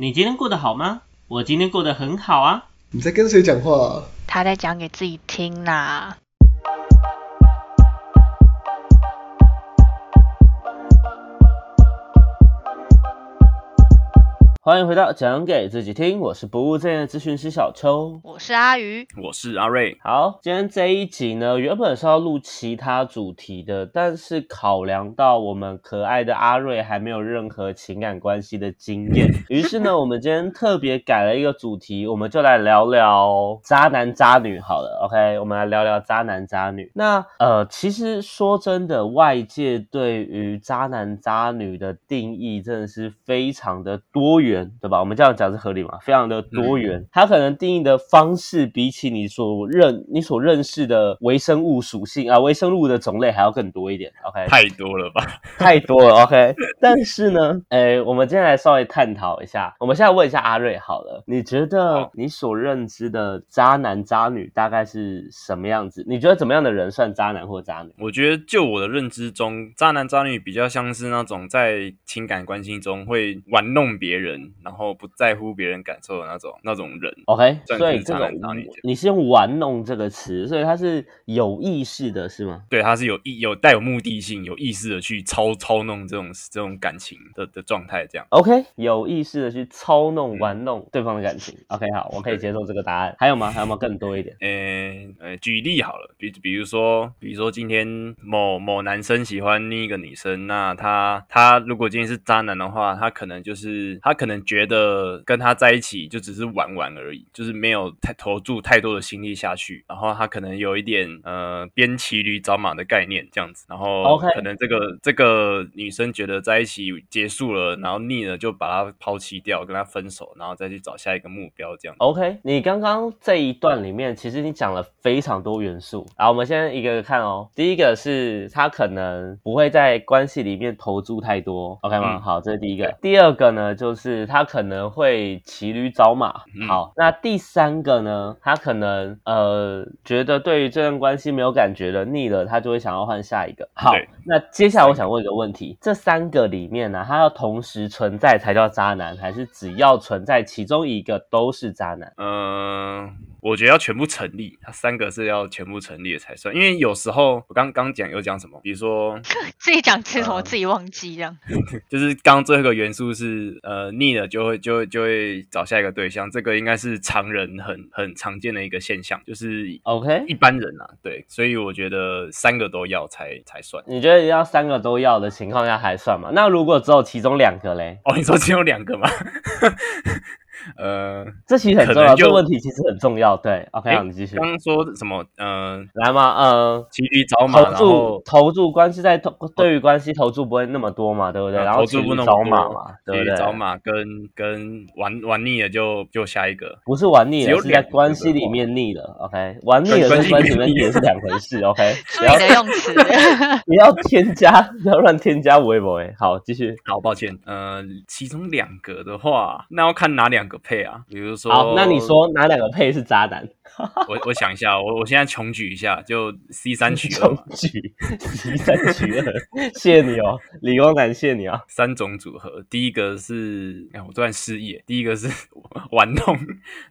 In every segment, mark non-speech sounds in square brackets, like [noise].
你今天过得好吗？我今天过得很好啊。你在跟谁讲话、啊？他在讲给自己听啦。欢迎回到讲给自己听，我是不务正业的咨询师小邱。我是阿鱼，我是阿瑞。好，今天这一集呢，原本是要录其他主题的，但是考量到我们可爱的阿瑞还没有任何情感关系的经验，[laughs] 于是呢，我们今天特别改了一个主题，我们就来聊聊渣男渣女好了。OK，我们来聊聊渣男渣女。那呃，其实说真的，外界对于渣男渣女的定义真的是非常的多元。对吧？我们这样讲是合理吗？非常的多元，它可能定义的方式比起你所认、你所认识的微生物属性啊，微生物的种类还要更多一点。OK，太多了吧？[laughs] 太多了。OK，但是呢，哎，我们今天来稍微探讨一下。我们现在问一下阿瑞好了，你觉得你所认知的渣男渣女大概是什么样子？你觉得怎么样的人算渣男或渣女？我觉得就我的认知中，渣男渣女比较像是那种在情感关系中会玩弄别人。然后不在乎别人感受的那种那种人，OK，所以这个你是用玩弄这个词，所以他是有意识的，是吗？对，他是有意有带有目的性、有意识的去操操弄这种这种感情的的状态，这样 OK，有意识的去操弄玩弄对方的感情，[laughs] OK，好，我可以接受这个答案。还有吗？还有没有更多一点？[laughs] 呃呃，举例好了，比比如说，比如说今天某某男生喜欢另一个女生，那他他如果今天是渣男的话，他可能就是他可能。觉得跟他在一起就只是玩玩而已，就是没有太投注太多的心力下去。然后他可能有一点呃边骑驴找马的概念这样子。然后可能这个这个女生觉得在一起结束了，然后腻了就把他抛弃掉，跟他分手，然后再去找下一个目标这样。OK，你刚刚这一段里面其实你讲了非常多元素。然后我们先一个个看哦。第一个是他可能不会在关系里面投注太多，OK 吗？好，这是第一个。第二个呢，就是他可能会骑驴找马。好，那第三个呢？他可能呃觉得对于这段关系没有感觉了，腻了，他就会想要换下一个。好，那接下来我想问一个问题：这三个里面呢，他要同时存在才叫渣男，还是只要存在其中一个都是渣男？嗯。我觉得要全部成立，它三个是要全部成立的才算。因为有时候我刚刚讲有讲什么，比如说 [laughs] 自己讲什么自己忘记这样。[laughs] 就是刚最后一个元素是呃腻了就会就会就会找下一个对象，这个应该是常人很很常见的一个现象，就是 OK 一般人啊，对，所以我觉得三个都要才才算。你觉得要三个都要的情况下还算吗？那如果只有其中两个嘞？哦，你说只有两个吗？呃，这其实很重要，这个问题其实很重要。对，OK，你继续。刚刚说什么？呃，来嘛，呃，骑驴找马，投注投注关系在投，对于关系投注不会那么多嘛，对不对？然后投注不能找马嘛，对不对？找马跟跟玩玩腻了就就下一个，不是玩腻了，是在关系里面腻了。OK，玩腻了跟关系里面腻是两回事。[laughs] OK，注意的用词，[laughs] 不要添加，不要乱添加微博。好，继续。好，抱歉。呃，其中两个的话，那要看哪两。个配啊，比如说，好，那你说哪两个配是渣男？[laughs] 我我想一下，我我现在穷举一下，就 C 三取二嘛 [laughs] 举 C 三取二，谢谢你哦，理工男，谢谢你啊。三种组合，第一个是，哎，我突然失忆，第一个是 [laughs] 玩弄，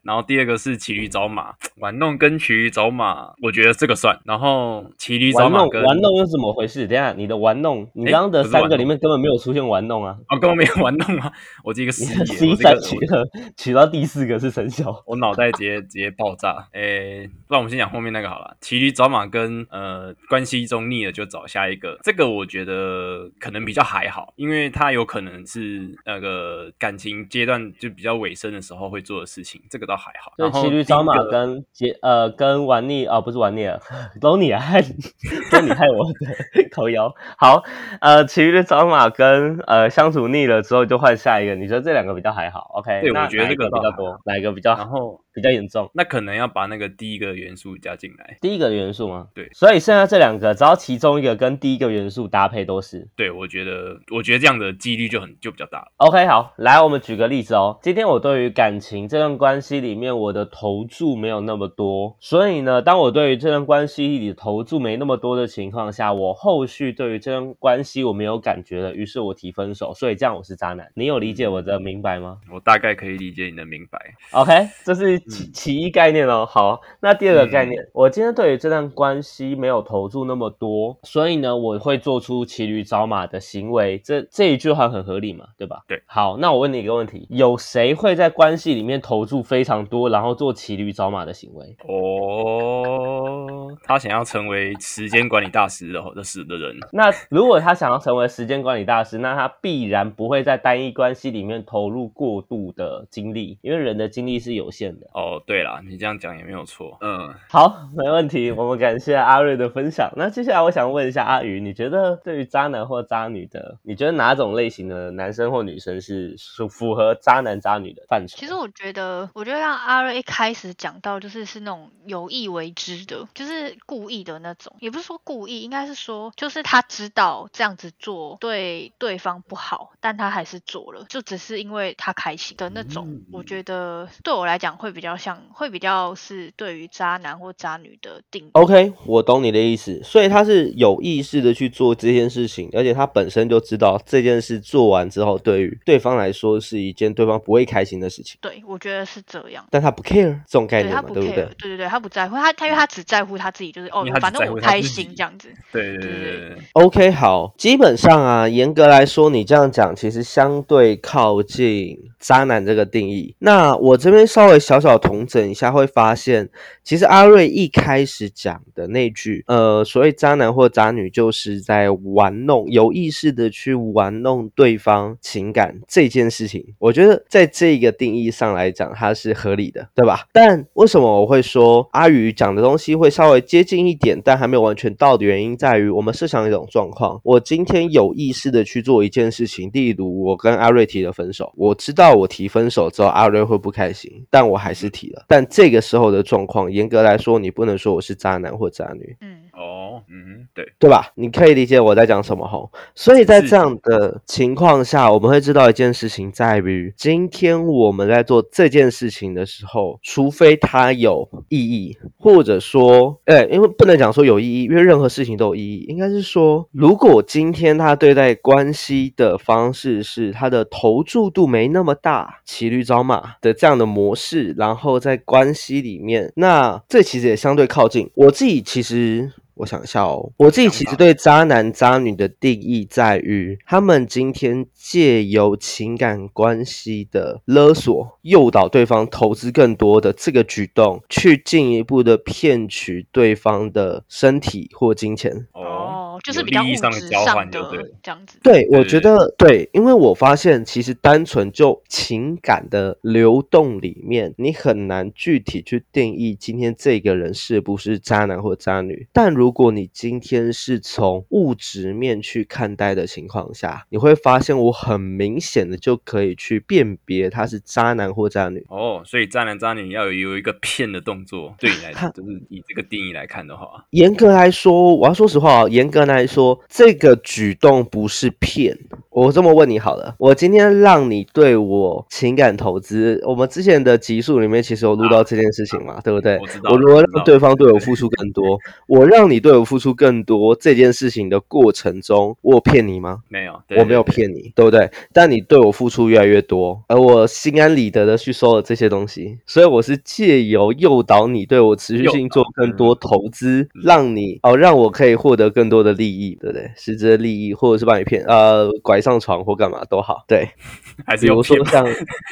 然后第二个是骑驴找马，玩弄跟骑驴找马，我觉得这个算。然后骑驴找马跟玩弄又怎么回事？等下你的玩弄，你刚刚的三个里面根本没有出现玩弄啊，哦，根本没有玩弄啊，我这个失忆，C 三取二取到第四个是生肖，我脑袋直接直接爆炸。诶，那我们先讲后面那个好了。骑驴找马跟呃关系中腻了就找下一个，这个我觉得可能比较还好，因为他有可能是那个感情阶段就比较尾声的时候会做的事情，这个倒还好。然后，骑驴找马跟结呃跟玩腻哦不是玩腻了，都你害都你害我的口摇。好，呃骑驴找马跟呃相处腻了之后就换下一个，你觉得这两个比较还好？OK，对，我觉得这个比较多，哪一个比较？然 [laughs] 后。比较严重，那可能要把那个第一个元素加进来。第一个元素吗？对，所以剩下这两个，只要其中一个跟第一个元素搭配都是。对，我觉得，我觉得这样的几率就很就比较大了。OK，好，来，我们举个例子哦。今天我对于感情这段关系里面，我的投注没有那么多，所以呢，当我对于这段关系里投注没那么多的情况下，我后续对于这段关系我没有感觉了，于是我提分手，所以这样我是渣男。你有理解我的明白吗我大概可以理解你的明白。？OK，这是其其一概念哦。好，那第二个概念，我今天对于这段关系没有投注那么多，所以呢，我会做出骑驴找马的行为。这这一句话很合理嘛，对吧？对。好，那我问你一个问题：有谁会在关系里面投注非常多，然后做骑驴找马的行为？哦，他想要成为时间管理大师的的死的人，那如果他想要成为时间管理大师，那他必然不会在单一关系里面投入过度的精力，因为人的精力是有限的。哦，对了，你这样讲也没有错。嗯，好，没问题，我们感谢阿瑞的分享。那接下来我想问一下阿宇，你觉得对于渣男或渣女的，你觉得哪种类型的男生或女生是属符合渣男渣女的范畴？其实我觉得，我觉得让阿瑞一开始讲到，就是是那种有意为之的，就是故意的那种，也不是说故意，应该是说，就是他知道这样子做对对方不好，但他还是做了，就只是因为他开心的那种。嗯我觉得对我来讲会比较像，会比较是对于渣男或渣女的定义。OK，我懂你的意思，所以他是有意识的去做这件事情，而且他本身就知道这件事做完之后，对于对方来说是一件对方不会开心的事情，对，我觉得是这样。但他不 care 这种概念嘛，对他不对 care，对？对对对，他不在乎，他他因为他只在乎他自己，就是哦反正我开心这样子。对对对对对，OK，好，基本上啊，严格来说，你这样讲其实相对靠近渣男这个定定义。那我这边稍微小小统整一下，会发现，其实阿瑞一开始讲的那句，呃，所谓渣男或渣女，就是在玩弄，有意识的去玩弄对方情感这件事情。我觉得在这个定义上来讲，它是合理的，对吧？但为什么我会说阿宇讲的东西会稍微接近一点，但还没有完全到的原因，在于我们设想一种状况：我今天有意识的去做一件事情，例如我跟阿瑞提了分手，我知道我提分手之后阿瑞会不开心，但我还是提了。但这个时候的状况，严格来说，你不能说我是渣男或渣女。嗯，哦，嗯，对，对吧？你可以理解我在讲什么吼。所以在这样的情况下，我们会知道一件事情，在于今天我们在做这件事情的时候，除非它有意义，或者说，哎，因为不能讲说有意义，因为任何事情都有意义。应该是说，如果今天他对待关系的方式是他的投注度没那么大，骑驴找马的这样的模式，然后在关系里面，那这其实也相对靠近我自己。其实我想一下哦，我自己其实对渣男渣女的定义在于，他们今天借由情感关系的勒索，诱导对方投资更多的这个举动，去进一步的骗取对方的身体或金钱。就是有比较物利益上的质交上的换就对了这样子。对，我觉得对，因为我发现其实单纯就情感的流动里面，你很难具体去定义今天这个人是不是渣男或渣女。但如果你今天是从物质面去看待的情况下，你会发现我很明显的就可以去辨别他是渣男或渣女。哦，所以渣男渣女要有有一个骗的动作，对你来讲，[laughs] 就是以这个定义来看的话，严格来说，我要说实话哦，严格来说，这个举动不是骗。我这么问你好了，我今天让你对我情感投资，我们之前的集数里面其实有录到这件事情嘛，对不对？我如何让对方对我付出更多，[laughs] 我让你对我付出更多这件事情的过程中，我有骗你吗？没有，对我没有，骗你，对不对？但你对我付出越来越多，而我心安理得的去收了这些东西，所以我是借由诱导你对我持续性做更多投资，让你哦，让我可以获得更多的利益，对不对？实质的利益，或者是把你骗，呃，拐上床或干嘛都好，对。[laughs] 还是比有骗嘛，如说像，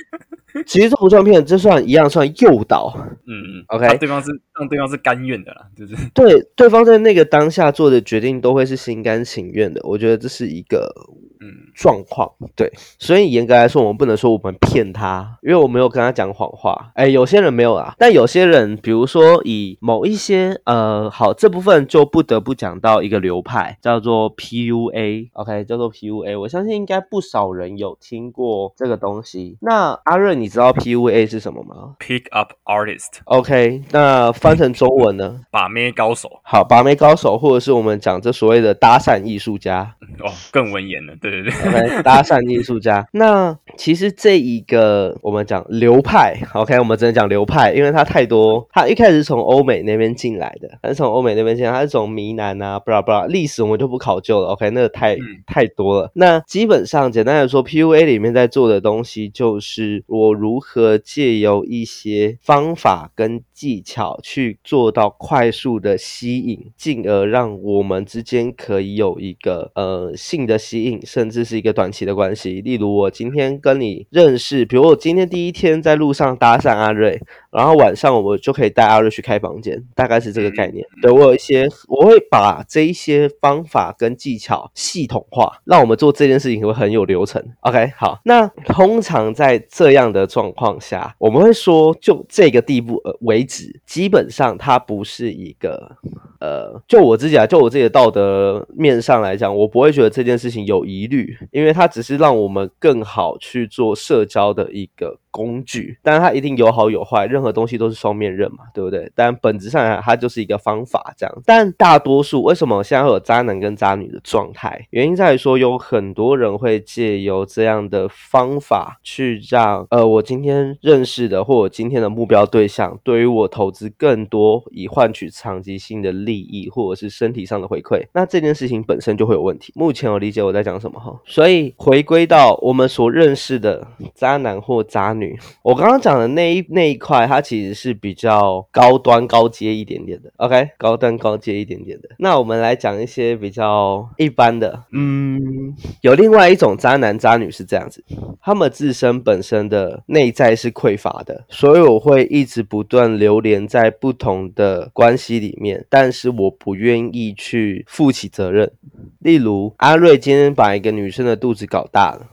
[laughs] 其实这不算骗，这算一样算诱导，嗯嗯 OK 对方是让对方是甘愿的啦，就是对，对方在那个当下做的决定都会是心甘情愿的，我觉得这是一个嗯状况，对，所以严格来说，我们不能说我们骗他，因为我没有跟他讲谎话。哎，有些人没有啦，但有些人，比如说以某一些呃，好，这部分就不得不讲到一个流派，叫做 PUA，OK，、叫做 PUA。我相信应该不少人有听过这个东西。那阿润，你知道 PUA 是什么吗，pick up artist，？OK，那翻成中文呢？把妹高手，好，把妹高手，或者是我们讲这所谓的搭讪艺术家。哦，更文言了，对对对，OK，搭讪艺术家。[laughs] 那其实这一个我们讲流派，OK，我们只能讲流派，因为它太多。它一开始是从欧美那边进来的，它是从欧美那边进来，它是从闽南啊，不啦不啦，历史我们就不考究了。OK，那个太、嗯太多了。那基本上简单来说，PUA 里面在做的东西就是我如何借由一些方法跟技巧去做到快速的吸引，进而让我们之间可以有一个呃性的吸引，甚至是一个短期的关系。例如我今天跟你认识，比如我今天第一天在路上搭讪阿瑞，然后晚上我就可以带阿瑞去开房间，大概是这个概念。对我有一些，我会把这一些方法跟技巧系统化，让我们做这件事情会很有流程。OK，好，那通常在这样的状况下，我们会说，就这个地步呃为止，基本上它不是一个呃，就我自己啊，就我自己的道德面上来讲，我不会觉得这件事情有疑虑，因为它只是让我们更好去做社交的一个工具。当然，它一定有好有坏，任何东西都是双面刃嘛，对不对？但本质上来，它就是一个方法这样。但大多数为什么现在会有渣男跟渣女的状态？原因在于说，有很多人会借由这样的方法去让呃，我今天认识的或我今天的目标对象对于我投资更多，以换取长期性的利益或者是身体上的回馈。那这件事情本身就会有问题。目前我理解我在讲什么哈，所以回归到我们所认识的渣男或渣女，我刚刚讲的那一那一块，它其实是比较高端高阶一点点的，OK，高端高阶一点点的。那我们来讲一些比较一般的，嗯，有另外一种渣男渣女是这样子，他们自身本身的内在是匮乏的，所以我会一直不断流连在不同的关系里面，但是我不愿意去负起责任。例如，阿瑞今天把一个女生的肚子搞大了，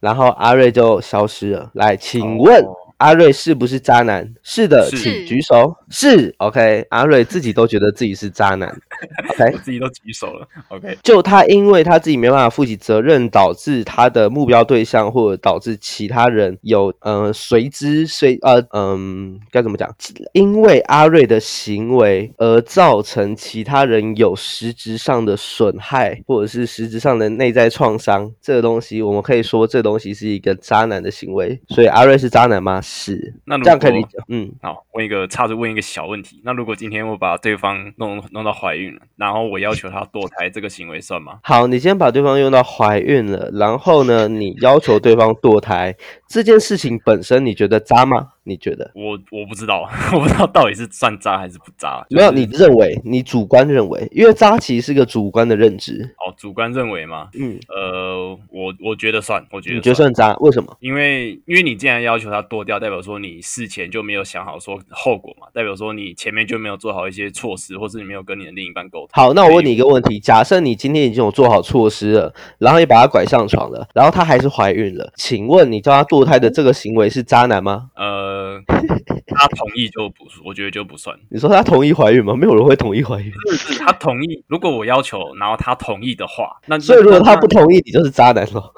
然后阿瑞就消失了。来，请问哦阿瑞是不是渣男？是的，是请举手。是，OK。阿瑞自己都觉得自己是渣男，OK。[laughs] 自己都举手了，OK，就他因为他自己没办法负起责任，导致他的目标对象或者导致其他人有呃随之随呃嗯该怎么讲？因为阿瑞的行为而造成其他人有实质上的损害，或者是实质上的内在创伤，这个东西我们可以说这东西是一个渣男的行为。所以阿瑞是渣男吗？是，那如这样可以理解。嗯，好，问一个差着问一个小问题，那如果今天我把对方弄弄到怀孕然后我要求她堕胎，这个行为算吗？好，你先把对方用到怀孕了，然后呢，你要求对方堕胎，这件事情本身你觉得渣吗？你觉得？我我不知道，[laughs] 我不知道到底是算渣还是不渣。没有，你认为，你主观认为，因为渣其实是个主观的认知。哦，主观认为吗？嗯，呃，我我觉得算，我觉得你觉得算渣？为什么？因为因为你既然要求他剁掉，代表说你事前就没有想好说后果嘛，代表说你前面就没有做好一些措施，或是你没有跟你的另一半沟通。好，那我问你一个问题：假设你今天已经有做好措施了，然后你把他拐上床了，然后他还是怀孕了，请问你叫他堕胎的这个行为是渣男吗？呃，他同意就不，我觉得就不算。[laughs] 你说他同意怀孕吗？没有人会同意怀孕。是他同意，如果我要求，然后他同意的话，那所以如果他不同意，你就是渣男咯。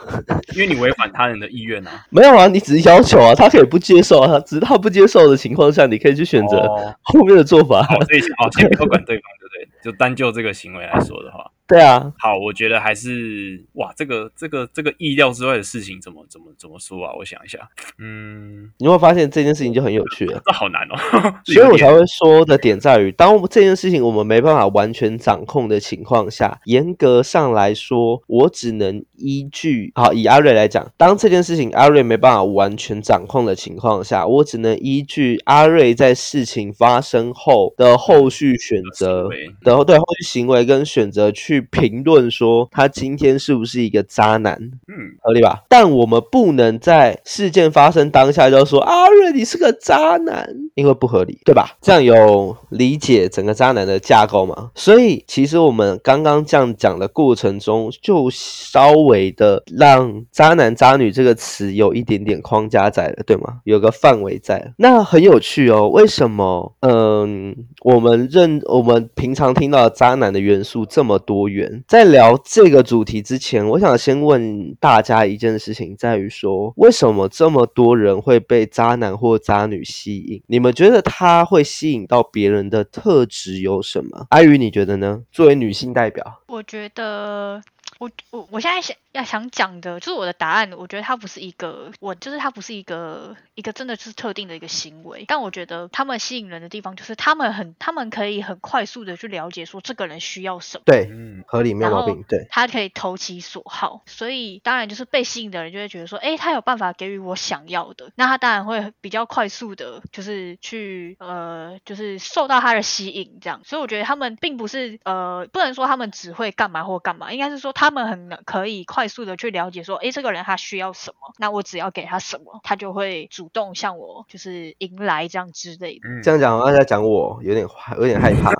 因为你违反他人的意愿啊。[laughs] 没有啊，你只是要求啊，他可以不接受啊，只是他不接受的情况下，你可以去选择哦，后面的做法。好，所以哦，先不要管对方，对不对？[laughs] 就单就这个行为来说的话，对啊，好，我觉得还是哇，这个这个这个意料之外的事情，怎么怎么怎么说啊？我想一下，嗯，你会发现这件事情就很有趣了。[laughs] 这好难哦。[laughs] 所以我才会说的点在于，当这件事情我们没办法完全掌控的情况下，严格上来说，我只能依据好以阿瑞来讲，当这件事情阿瑞没办法完全掌控的情况下，我只能依据阿瑞在事情发生后的后续选择行为的对后续行为跟选择去评论说他今天是不是一个渣男。嗯，合理吧？但我们不能在事件发生当下就说阿瑞你是个渣男，因为不合理，对吧？这样有理解整个渣男的架构吗？所以其实我们刚刚这样讲的过程中，就稍微的让渣男渣女这个词有一点点框架在了，对吗？有个范围在，那很有趣哦。为什么？嗯，我们认我们平常听到渣男的元素这么多元？在聊这个主题之前，我想先问大家一件事情，在于说，为什么这么多人会被渣男或渣女吸引？你们我觉得他会吸引到别人的特质有什么？阿宇，你觉得呢？作为女性代表，我觉得，我我我现在是要想讲的，就是我的答案，我觉得它不是一个，我就是它不是一个一个真的是特定的一个行为，但我觉得他们吸引人的地方就是他们很，他们可以很快速的去了解说这个人需要什么，对，嗯，合理没有毛病。对，他可以投其所好，所以当然就是被吸引的人就会觉得说，哎，他有办法给予我想要的，那他当然会比较快速的，就是去呃，就是受到他的吸引这样。所以我觉得他们并不是呃，不能说他们只会干嘛或干嘛，应该是说他们很可以快速的去了解说，诶，这个人他需要什么，那我只要给他什么，他就会主动向我就是迎来这样之类的。嗯这样讲，大家讲我有点害有点害怕。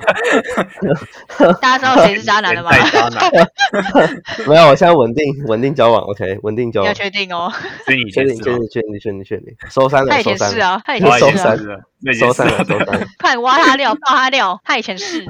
[laughs] 大家知道谁是渣男了吗？渣男，[laughs] 没有，我现在稳定稳定交往，OK，稳定交往要。确定哦，所以你确定？确定确定确定确定，收山了他以前是啊，他以收前是啊那收山了了，收山了。[laughs] 快点挖他料，爆他料，他以前是。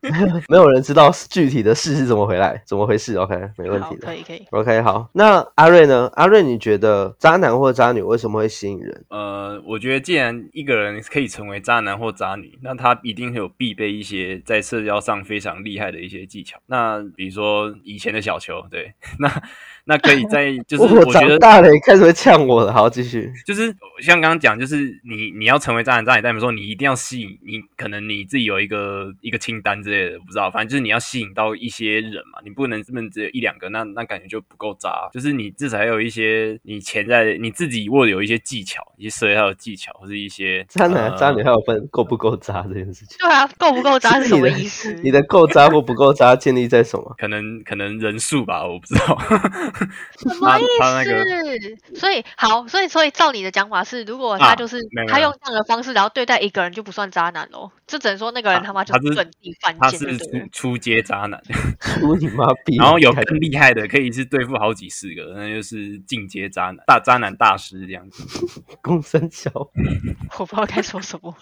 [laughs] 没有人知道具体的事是怎么回来，怎么回事？OK，没问好，题的可。以可以。OK，好，那阿瑞呢？阿瑞，你觉得渣男或渣女为什么会吸引人？呃，我觉得既然一个人可以成为渣男或渣女，那他一定会有必备一些在社交上非常厉害的一些技巧。那比如说以前的小球，对，[laughs] 那那可以在就是我觉得大了，也开始会呛我了。好，继续。就是像刚刚讲，就是你你要成为渣男渣女，代表说你一定要吸引你，可能你自己有一个一个清单之类的，不知道，反正就是你要吸引到一些人嘛，你不能这么只有一两个，那那感觉就不够渣。就是你至少要有一些你潜在的你自己握有一些技巧，一些社交的技巧，或是一些渣男、呃渣女还有分够不够渣这件事情。对啊，够不够渣是什么你的意思？你的够渣或不够渣建立在什么？可能可能人数吧，我不知道。什么意思？所以好，所以所以照你的讲法是，如果他啊就是、他用这样的方式，然后对待一个人，就不算渣男喽。这只能说那个人啊他妈就他是是本地犯他是贱就对了出出街渣男，[laughs] 出你妈 [laughs] 逼！然后有更厉害的，可以是对付好几十个，那就是进阶渣男大渣男大师这样子。[laughs] 公生小，我不知道该说什么。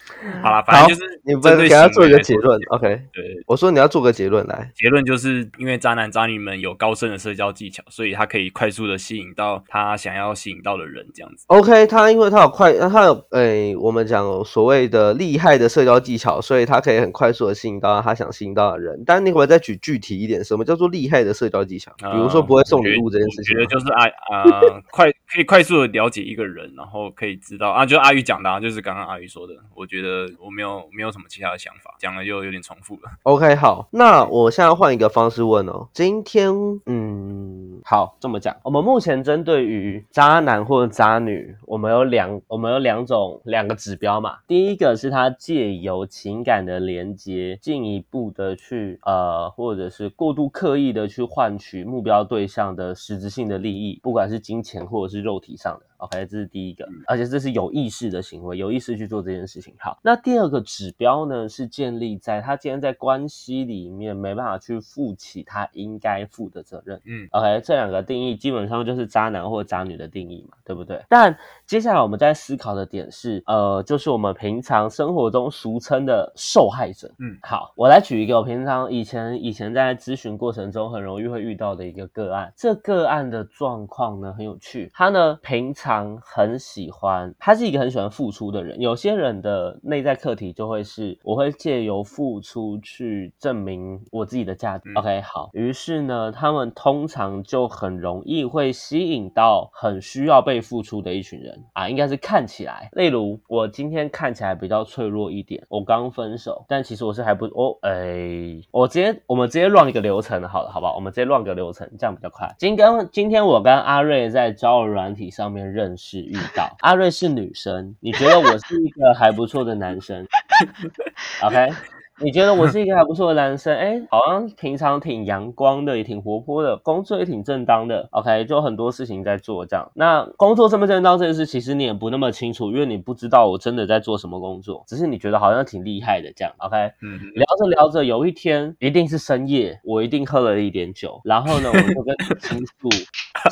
好了，反正就是你不针对给他做一个结论？OK，对，我说你要做个结论来。结论就是因为渣男渣女们有高深的社交技巧，所以他可以快速的吸引到他想要吸引到的人，这样子。OK，他因为他有快，他有诶、我们讲所谓的厉害的社交技巧，所以他可以很快速的吸引到他想吸引到的人。但你可不可以再举具体一点，什么叫做厉害的社交技巧？比如说不会送礼物这件事情吗。我觉得就是阿啊、快可以快速的了解一个人，然后可以知道啊，就阿宇讲的、啊，就是刚刚阿宇说的。我觉得我没有没有什么其他的想法，讲了又有点重复了。OK，好，那我现在换一个方式问哦。今天，嗯，好，这么讲，我们目前针对于渣男或者渣女，我们有两，我们有两种两个指标嘛。第一个是他借由情感的连接，进一步的去呃，或者是过度刻意的去换取目标对象的实质性的利益，不管是金钱或者是肉体上的。OK，这是第一个，而且这是有意识的行为，有意识去做这件事情。好，那第二个指标呢，是建立在他今天在关系里面没办法去负起他应该负的责任。嗯 OK，这两个定义基本上就是渣男或渣女的定义嘛，对不对？但接下来我们在思考的点是，呃，就是我们平常生活中俗称的受害者。嗯好，我来举一个我平常以前以前在咨询过程中很容易会遇到的一个个案。这个案的状况呢很有趣，他呢平常很喜欢，他是一个很喜欢付出的人。有些人的内在课题就会是，我会借由付出去证明我自己的价值。嗯 OK，好，于是呢，他们通常就很容易会吸引到很需要被付出的一群人啊，应该是看起来，例如我今天看起来比较脆弱一点，我刚分手，但其实我是还不哦，哎、我直接我们直接乱一个流程好了，好不好？我们直接乱个流程，这样比较快。今跟今天我跟阿瑞在交友软体上面认识遇到，阿瑞是女生，你觉得我是一个还不错的男生？OK？你觉得我是一个 [laughs] 还不错的男生？哎，好像平常挺阳光的，也挺活泼的，工作也挺正当的。OK，就很多事情在做这样。那工作正不正当这件事，其实你也不那么清楚，因为你不知道我真的在做什么工作，只是你觉得好像挺厉害的这样。OK，嗯，聊着聊着，有一天一定是深夜，我一定喝了一点酒，然后呢，我就跟你倾诉，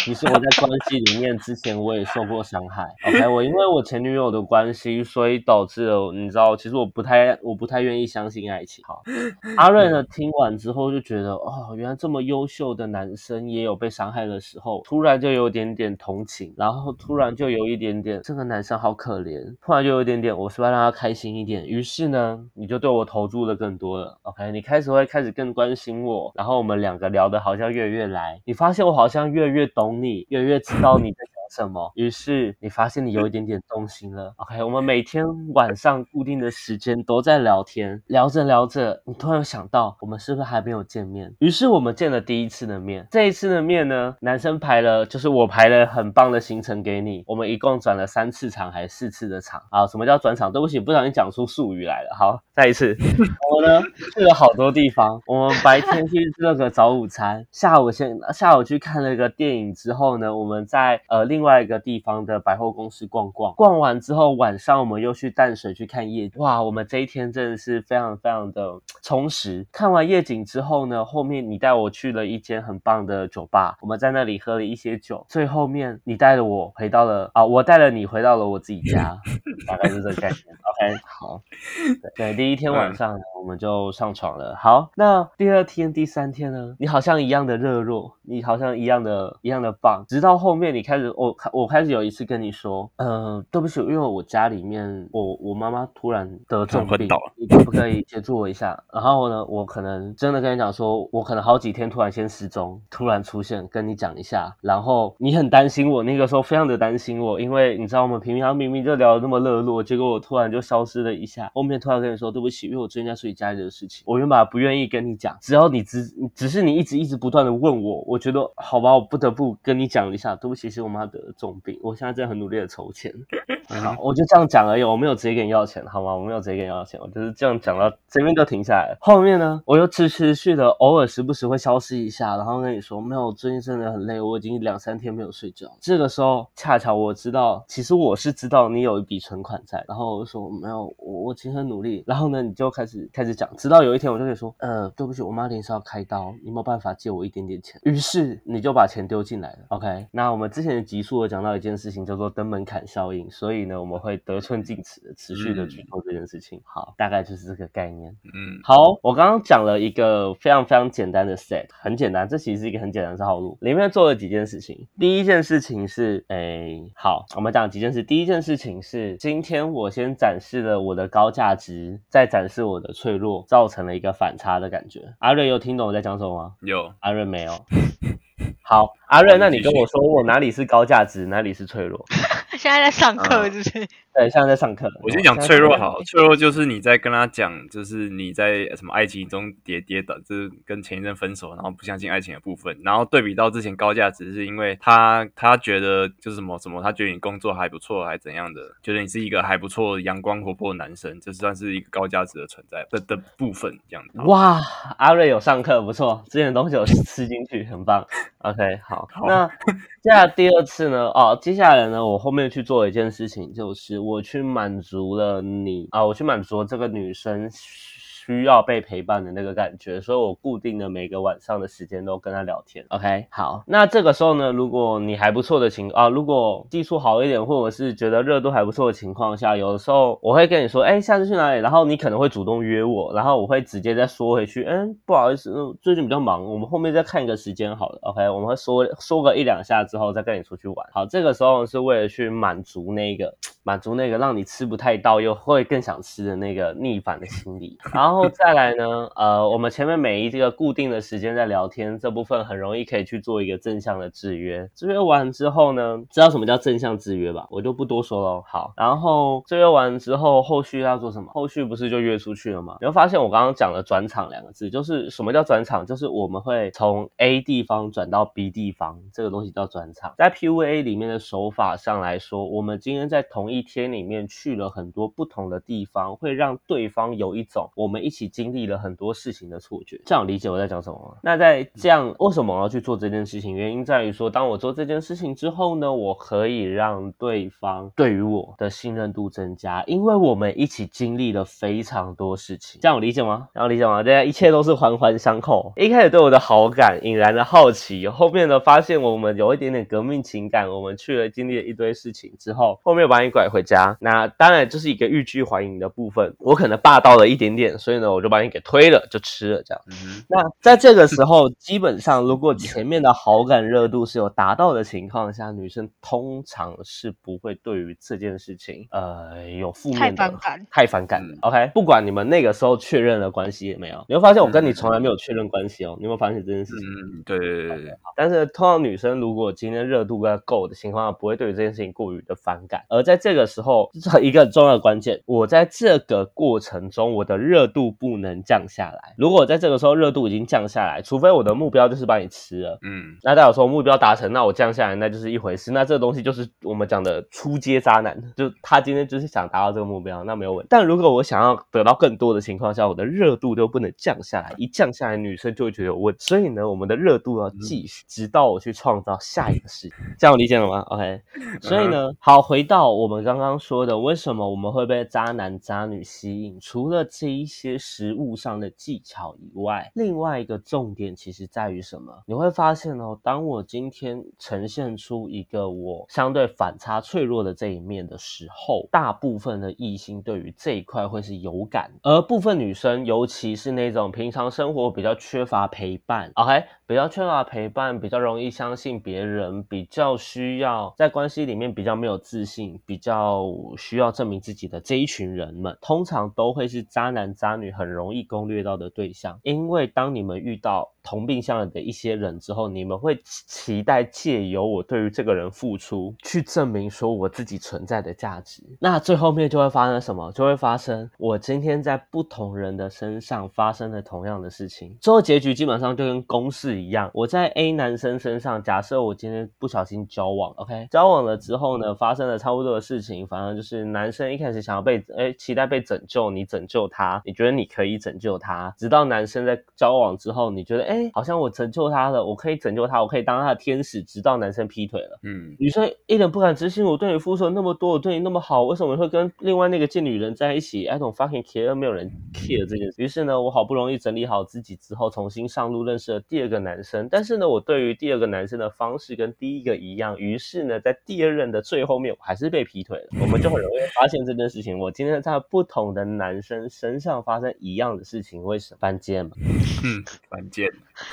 其实我在关系里面之前我也受过伤害。OK，我因为我前女友的关系，所以导致了你知道，其实我不太我不太愿意相信爱爱情。好，[laughs] 阿瑞呢听完之后就觉得，哦，原来这么优秀的男生也有被伤害的时候，突然就有点点同情，然后突然就有一点点这个男生好可怜，突然就有一点点我是不是要让他开心一点？于是呢，你就对我投注的更多了。OK，你开始会开始更关心我，然后我们两个聊的好像越越来，你发现我好像越越懂你，越越知道你在讲什么，于是你发现你有一点点动心了。OK，我们每天晚上固定的时间都在聊天，聊着聊着，你突然想到我们是不是还没有见面？于是我们见了第一次的面。这一次的面呢，男生排了，就是我排了很棒的行程给你，我们一共转了三次场还是四次的场啊？什么叫转场？对不起，不小心讲出术语来了。好，再一次，[laughs] 我呢去了好多地方。我们白天去吃了个早午餐，下午先下午去看了个电影之后呢，我们在呃另外一个地方的百货公司逛逛。逛完之后，晚上我们又去淡水去看夜景。哇，我们这一天真的是非常非常的 [tsk] 充实。看完夜景之后呢，后面你带我去了一间很棒的酒吧，我们在那里喝了一些酒。最后面你带了我回到了啊，我带了你回到了我自己家，[laughs] 大概是这个概念。OK，好，对，第一天晚上呢，我们就上床了。好，那第二天、第三天呢，你好像一样的热络，你好像一样的、一样的棒。直到后面你开始，我我开始有一次跟你说，呃，对不起，因为我家里面我我妈妈突然得重病，你可不可以协助我一下？然后呢，我可能真的跟你讲说，我可能好几天突然先失踪，突然出现，跟你讲一下。然后你很担心我，那个时候非常的担心我，因为你知道我们平常明明就聊得那么热络，结果我突然就消失了一下。后面突然跟你说对不起，因为我最近在处理家里的事情，我原本不愿意跟你讲，只要你只只是你一直一直不断的问我，我觉得好吧，我不得不跟你讲一下，对不起，是我妈得了重病，我现在真的很努力的筹钱。[laughs] 好，我就这样讲而已，我没有直接跟你要钱，好吗？我没有直接跟你要钱，我就是这样讲到这边就停下来了。后面呢，我又持持续的偶尔时不时会消失一下，然后跟你说没有，最近真的很累，我已经两三天没有睡觉。这个时候恰巧我知道，其实我是知道你有一笔存款在，然后我就说没有，我我其实很努力。然后呢，你就开始开始讲，直到有一天我就跟你说，呃，对不起，我妈临时要开刀，你有没有办法借我一点点钱？于是你就把钱丢进来了。OK，那我们之前的集数有讲到一件事情叫做登门槛效应，所以呢，我们会得寸进尺的持续的去做这件事情。好，大概就是这个概念。嗯，好，我刚刚讲了一个非常非常简单的 set，很简单，这其实是一个很简单的套路，里面做了几件事情。第一件事情是，哎，好，我们讲几件事。第一件事情是，今天我先展示了我的高价值，再展示我的脆弱，造成了一个反差的感觉。阿瑞有听懂我在讲什么吗？有，阿瑞没有。[laughs] [laughs] 好，阿瑞，那你跟我说，我哪里是高价值，哪里是脆弱？[laughs] 现在在上课，是不是？[laughs] 对，现在在上课。我先讲脆弱好，脆弱就是你在跟他讲，就是你在什么爱情中跌跌倒，就是跟前一任分手，然后不相信爱情的部分，然后对比到之前高价值，是因为他他觉得就是什么什么，他觉得你工作还不错，还怎样的，觉得你是一个还不错、阳光活泼的男生，这算是一个高价值的存在的的部分，这样子。哇，阿瑞有上课，不错，之前的东西有吃进去，很棒。OK，好，那接下来第二次呢？哦，接下来呢，我后面去做一件事情，就是我去满足了你啊，我去满足了这个女生需要被陪伴的那个感觉，所以我固定的每个晚上的时间都跟他聊天。OK，好，那这个时候呢，如果你还不错的情啊，如果技术好一点，或者是觉得热度还不错的情况下，有的时候我会跟你说，哎，下次去哪里？然后你可能会主动约我，然后我会直接再说回去，嗯，不好意思，最近比较忙，我们后面再看一个时间好了。OK，我们会说说个一两下之后再跟你出去玩。好，这个时候是为了去满足那个满足那个让你吃不太到又会更想吃的那个逆反的心理，然后。再来呢，呃，我们前面每一这个固定的时间在聊天这部分，很容易可以去做一个正向的制约。制约完之后呢，知道什么叫正向制约吧？我就不多说了。好，然后制约完之后，后续要做什么？后续不是就约出去了吗？你会发现我刚刚讲了转场两个字，就是什么叫转场？就是我们会从 A 地方转到 B 地方，这个东西叫转场。在 PUA 里面的手法上来说，我们今天在同一一天里面去了很多不同的地方，会让对方有一种我们一。起经历了很多事情的错觉，这样理解我在讲什么吗？那在这样，为什么我要去做这件事情？原因在于说，当我做这件事情之后呢，我可以让对方对于我的信任度增加，因为我们一起经历了非常多事情。这样我理解吗？这样理解吗？大家一切都是环环相扣。一开始对我的好感引燃了好奇，后面呢发现我们有一点点革命情感，我们去了经历了一堆事情之后，后面把你拐回家。那当然这是一个欲拒还迎的部分，我可能霸道了一点点，所以呢，我就把你给推了，就吃了这样。嗯那在这个时候，基本上如果前面的好感热度是有达到的情况下，女生通常是不会对于这件事情呃有负面的太反感太反感了。OK，不管你们那个时候确认了关系也没有，你会发现我跟你从来没有确认关系哦。你有没有发现这件事情？嗯，对对对对，但是通常女生如果今天热度要够的情况下，不会对于这件事情过于的反感。而在这个时候，[laughs] 这是一个很重要的关键，我在这个过程中，我的热度不能降下来。如果在这个时候热度已经降下来，除非我的目标就是把你吃了，嗯那代表说目标达成，那我降下来那就是一回事。那这个东西就是我们讲的出街渣男，就他今天就是想达到这个目标，那没有问题。但如果我想要得到更多的情况下，我的热度都不能降下来，一降下来，女生就会觉得有问题。所以呢，我们的热度要继续，直到我去创造下一个事情。这样我理解了吗？OK。所以呢，好，回到我们刚刚说的，为什么我们会被渣男渣女吸引？除了这一些实物上的技巧以外，另外一个重点其实在于什么？你会发现哦，当我今天呈现出一个我相对反差脆弱的这一面的时候，大部分的异性对于这一块会是有感，而部分女生，尤其是那种平常生活比较缺乏陪伴，OK，比较缺乏陪伴，比较容易相信别人，比较需要在关系里面比较没有自信，比较需要证明自己的这一群人们，通常都会是渣男渣女很容易攻略到的对象，因为当你们遇到同病相怜的一些人之后，你们会期期待借由我对于这个人付出，去证明说我自己存在的价值。那最后面就会发生什么？就会发生我今天在不同人的身上发生了同样的事情，最后结局基本上就跟公式一样。我在 A 男生身上，假设我今天不小心交往，OK，交往了之后呢，发生了差不多的事情，反正就是男生一开始想要被哎期待被拯救，你拯救他，你觉得你可以拯救他，直到男生在交往之后，你觉得哎好像我拯救他了，我可以拯救他，我可以当他的天使，直到男生劈腿了。嗯女生一点不敢置信，我对你付出了那么多，我对你那么好，为什么会跟另外那个贱女人在一起？I don't fucking care，没有人 care 这件事。于是呢，我好不容易整理好自己之后，重新上路认识了第二个男生。但是呢，我对于第二个男生的方式跟第一个一样，于是呢，在第二任的最后面，我还是被劈腿了。我们就很容易发现这件事情。我今天在不同的男生身上发生一样的事情，为什么？犯贱嘛。嗯，犯贱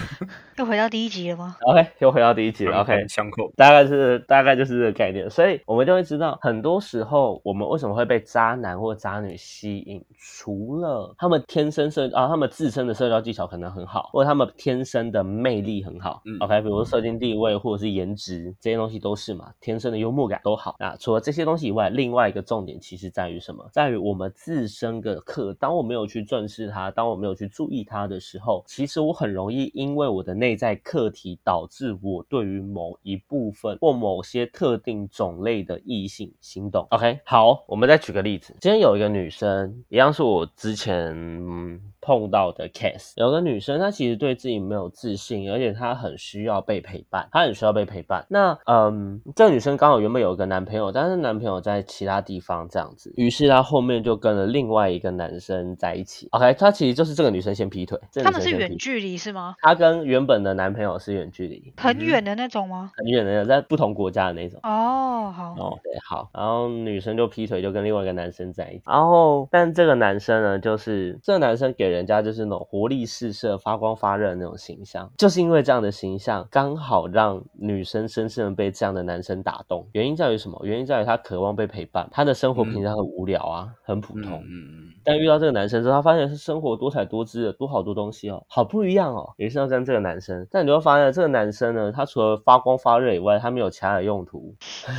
[laughs] 又回到第一集了吗？OK，又回到第一集了。OK，相扣，大概是大概就是这个概念，所以我们就会知道，很多时候我们为什么会被渣男或渣女吸引，除了他们天生社啊，他们自身的社交技巧可能很好，或者他们天生的魅力很好。嗯 OK，比如说社经地位或者是颜值这些东西都是嘛，天生的幽默感都好。那除了这些东西以外，另外一个重点其实在于什么？在于我们自身的课。当我没有去正视它，当我没有去注意它的时候，其实我很容易因为我的内在课题，导致我对于某一部分或某些特定种类的异性心动。OK，好，我们再举个例子，今天有一个女生，一样是我之前。嗯碰到的 case，有个女生，她其实对自己没有自信，而且她很需要被陪伴，她很需要被陪伴。那嗯，这个女生刚好原本有一个男朋友，但是男朋友在其他地方这样子，于是她后面就跟了另外一个男生在一起。OK，她其实就是这个女生先劈腿，这个他们是。远距离是吗？她跟原本的男朋友是远距离，很远的那种吗？很远的，在不同国家的那种。哦，好，哦，对，好，然后女生就劈腿，就跟另外一个男生在一起。然后，但这个男生呢，就是这个男生给人家就是那种活力四射、发光发热的那种形象，就是因为这样的形象，刚好让女生深深的被这样的男生打动。原因在于什么？原因在于她渴望被陪伴，她的生活平常很无聊啊，很普嗯通。嗯但遇到这个男生之后，她发现是生活多彩多姿的，多好多东西哦，好不一样哦。于是要跟这个男生，但你会发现这个男生呢，他除了发光发热以外，他没有其他的用途。嗯，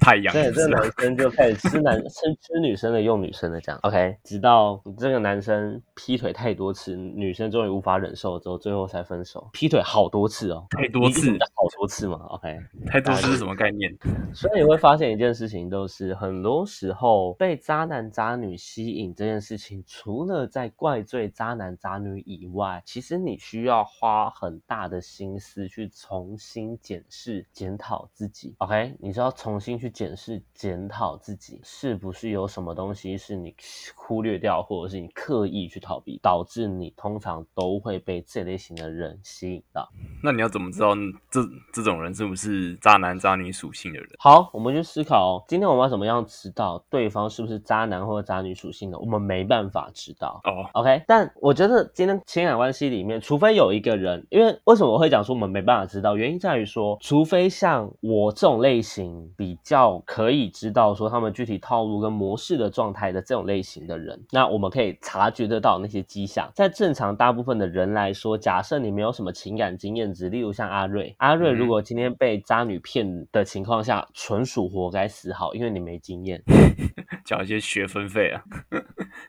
太阳 [laughs] 对，这个男生就开始吃男吃吃女生的，用女生的这样。[laughs] OK，直到这个男生劈腿太多次，女生终于无法忍受之后，最后才分手。劈腿好多次哦，[laughs] 太多次好多次嘛。OK，太多次是什么概念？[laughs] 所以你会发现一件事情，就是很多时候被渣男渣女吸引这件事情，除了在怪罪渣男渣女以外，其实你需要花很大的心思去重新检视、检讨自己。OK，你是要重新去检视、检讨自己，是不是有什么东西是你忽略掉，或者是你刻意去逃避，导致你通常都会被这类型的人吸吸引到。那你要怎么知道这这种人是不是渣男渣女属性的人？好，我们去思考哦，今天我们要怎么样知道对方是不是渣男或者渣女属性的？我们没办法知道。哦，OK，但我觉得今天情感关系里面，除非有一个人，因为为什么我会讲说我们没办法知道，原因在于说，除非像我这种类型比较可以知道说他们具体套路跟模式的状态的这种类型的人，那我们可以察觉得到那些迹象。在正常大部分的人来说，假设你没有什么情感经验值，例如像阿瑞，阿瑞如果今天被渣女骗的情况下，纯属活该死好，因为你没经验。[laughs] 缴一些学分费啊。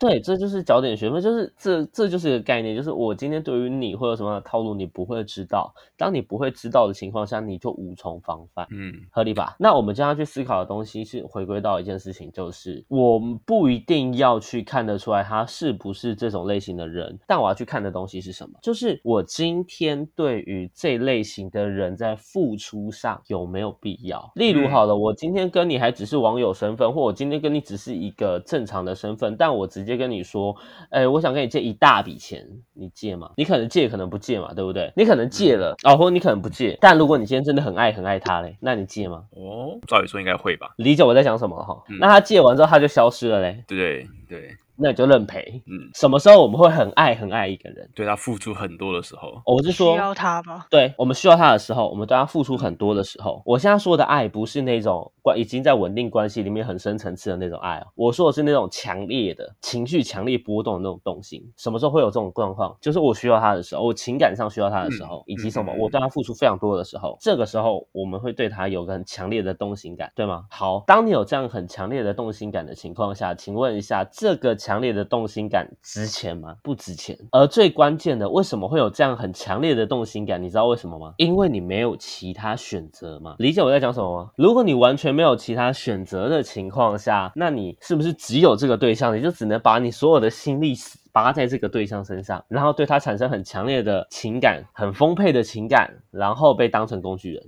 对，这就是缴点学分，就是这这就是一个概念，就是我今天对于你会有什么样的套路，你不会知道。当你不会知道的情况下，你就无从防范，嗯合理吧？那我们将要去思考的东西是回归到一件事情，就是我们不一定要去看得出来他是不是这种类型的人，但我要去看的东西是什么？就是我今天对于这类型的人在付出上有没有必要？例如，嗯好了，我今天跟你还只是网友身份，或我今天跟你只是一个正常的身份，但我直接跟你说，哎，我想跟你借一大笔钱，你借吗？你可能借，可能不借嘛，对不对？你可能借了，哦，或者你可能不借，但如果你今天真的很爱很爱他嘞，那你借吗？哦，照理说应该会吧？理解我在讲什么了哈？嗯那他借完之后他就消失了嘞，对对对，那你就认赔。嗯，什么时候我们会很爱很爱一个人？对他付出很多的时候，我是说，需要他吗？对我们需要他的时候，我们对他付出很多的时候，我现在说的爱不是那种关已经在稳定关系里面很深层次的那种爱哦，我说的是那种强烈的情绪、强烈波动的那种动心。什么时候会有这种状况？就是我需要他的时候，我情感上需要他的时候，以及什么我对他付出非常多的时候，这个时候我们会对他有个很强烈的动心感，对吗？好，当你有这样很强烈的动心感的情况下，请问一下，这个强强烈的动心感值钱吗？不值钱。而最关键的，为什么会有这样很强烈的动心感？你知道为什么吗？因为你没有其他选择嘛。理解我在讲什么吗？如果你完全没有其他选择的情况下，那你是不是只有这个对象，你就只能把你所有的心力死拔在这个对象身上，然后对他产生很强烈的情感、很丰沛的情感，然后被当成工具人？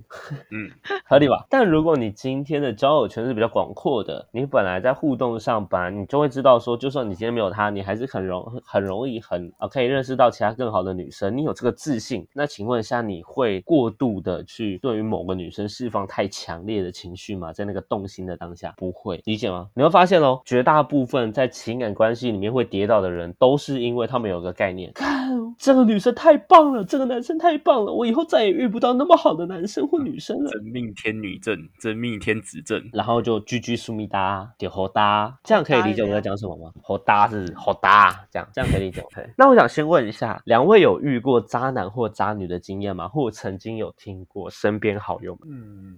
嗯，[laughs] 合理吧？但如果你今天的交友圈是比较广阔的，你本来在互动上，本来你就会知道说，就算你今天没有他，你还是很容很容易很啊可以认识到其他更好的女生，你有这个自信。那请问一下，你会过度的去对于某个女生释放太强烈的情绪吗？在那个动心的当下，不会理解吗？你会发现哦，绝大部分在情感关系里面会跌倒的人，都是因为他们有个概念，看这个女生太棒了，这个男生太棒了，我以后再也遇不到那么好的男生或女生了。真命天女症，真命天子症，然后就居居苏密达点好搭，这样可以理解我在讲什么吗？好搭是好搭，这样这样可以理解。[laughs] OK，那我想先问一下，两位有遇过渣男或渣女的经验吗？或曾经有听过身边好友们嗯，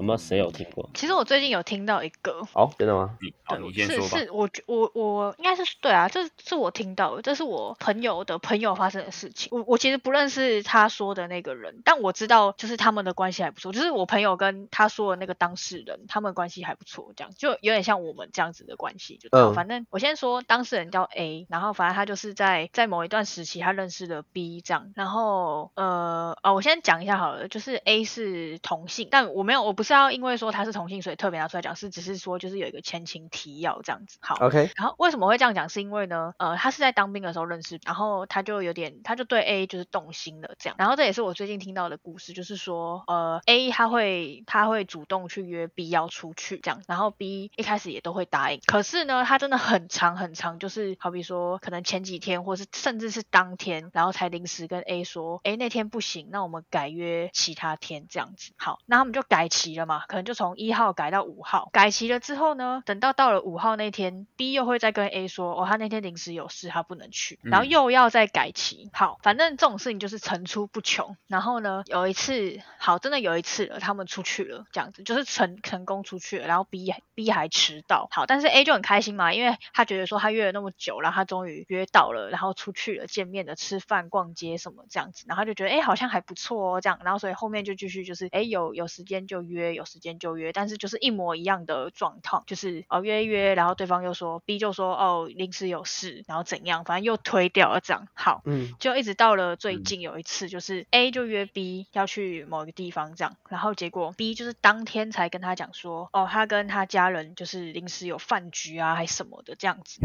有没有谁有听过？其实我最近有听到一个，哦，真的吗？你好，对你先是说吧。是，我觉我我应该是对啊，这是我听到的，这是我朋友的朋友发生的事情。我我其实不认识他说的那个人，但我知道就是他们的关系还不错，就是我朋友跟他说的那个当事人，他们关系还不错，这样就有点像我们这样子的关系。就对反正我先说当事人叫 A，然后反正他就是在在某一段时期他认识了 B 这样，然后呃哦，我先讲一下好了，就是 A 是同性，但我没有，我不是要因为说他是同性所以特别拿出来讲，是只是说就是有一个前情提要这样子。好 OK，然后为什么会这样讲？是因为呢，呃，他是在当兵的时候认识，然后他就有点，他就对 A 就是动心了这样。然后这也是我最近听到的故事，就是说，呃，A 他会他会主动去约 B 要出去这样，然后 B 一开始也都会答应。可是呢，他真的很长很长，就是好比说，可能前几天或是甚至是当天，然后才临时跟 A 说，哎，那天不行，那我们改约其他天这样子。好，那他们就改期了嘛，可能就从一号改到五号。改期了之后呢，等到到了五号那天，B 又会再跟 A 说，哦，他那天临时有事，他不能去，然后嗯又要再改期。好，反正这种事情就是层出不穷。然后呢，有一次，好，真的有一次了，他们出去了，这样子就是成成功出去了，然后 B B 还迟到。好，但是 A 就很开心嘛，因为他觉得说他约了那么久，然后他终于约到了，然后出去了，见面的，吃饭、逛街什么这样子，然后他就觉得哎好像还不错哦，这样，然后所以后面就继续就是哎有有时间就约，有时间就约，但是就是一模一样的状况，就是哦约一约，然后对方又说 B 就说哦临时有事，然后怎样，反正又推掉了这样。好，嗯就一直到了最嗯近有一次，就是 A 就约 B 要去某一个地方这样，然后结果 B 就是当天才跟他讲说，哦，他跟他家人就是临时有饭局啊，还什么的这样子。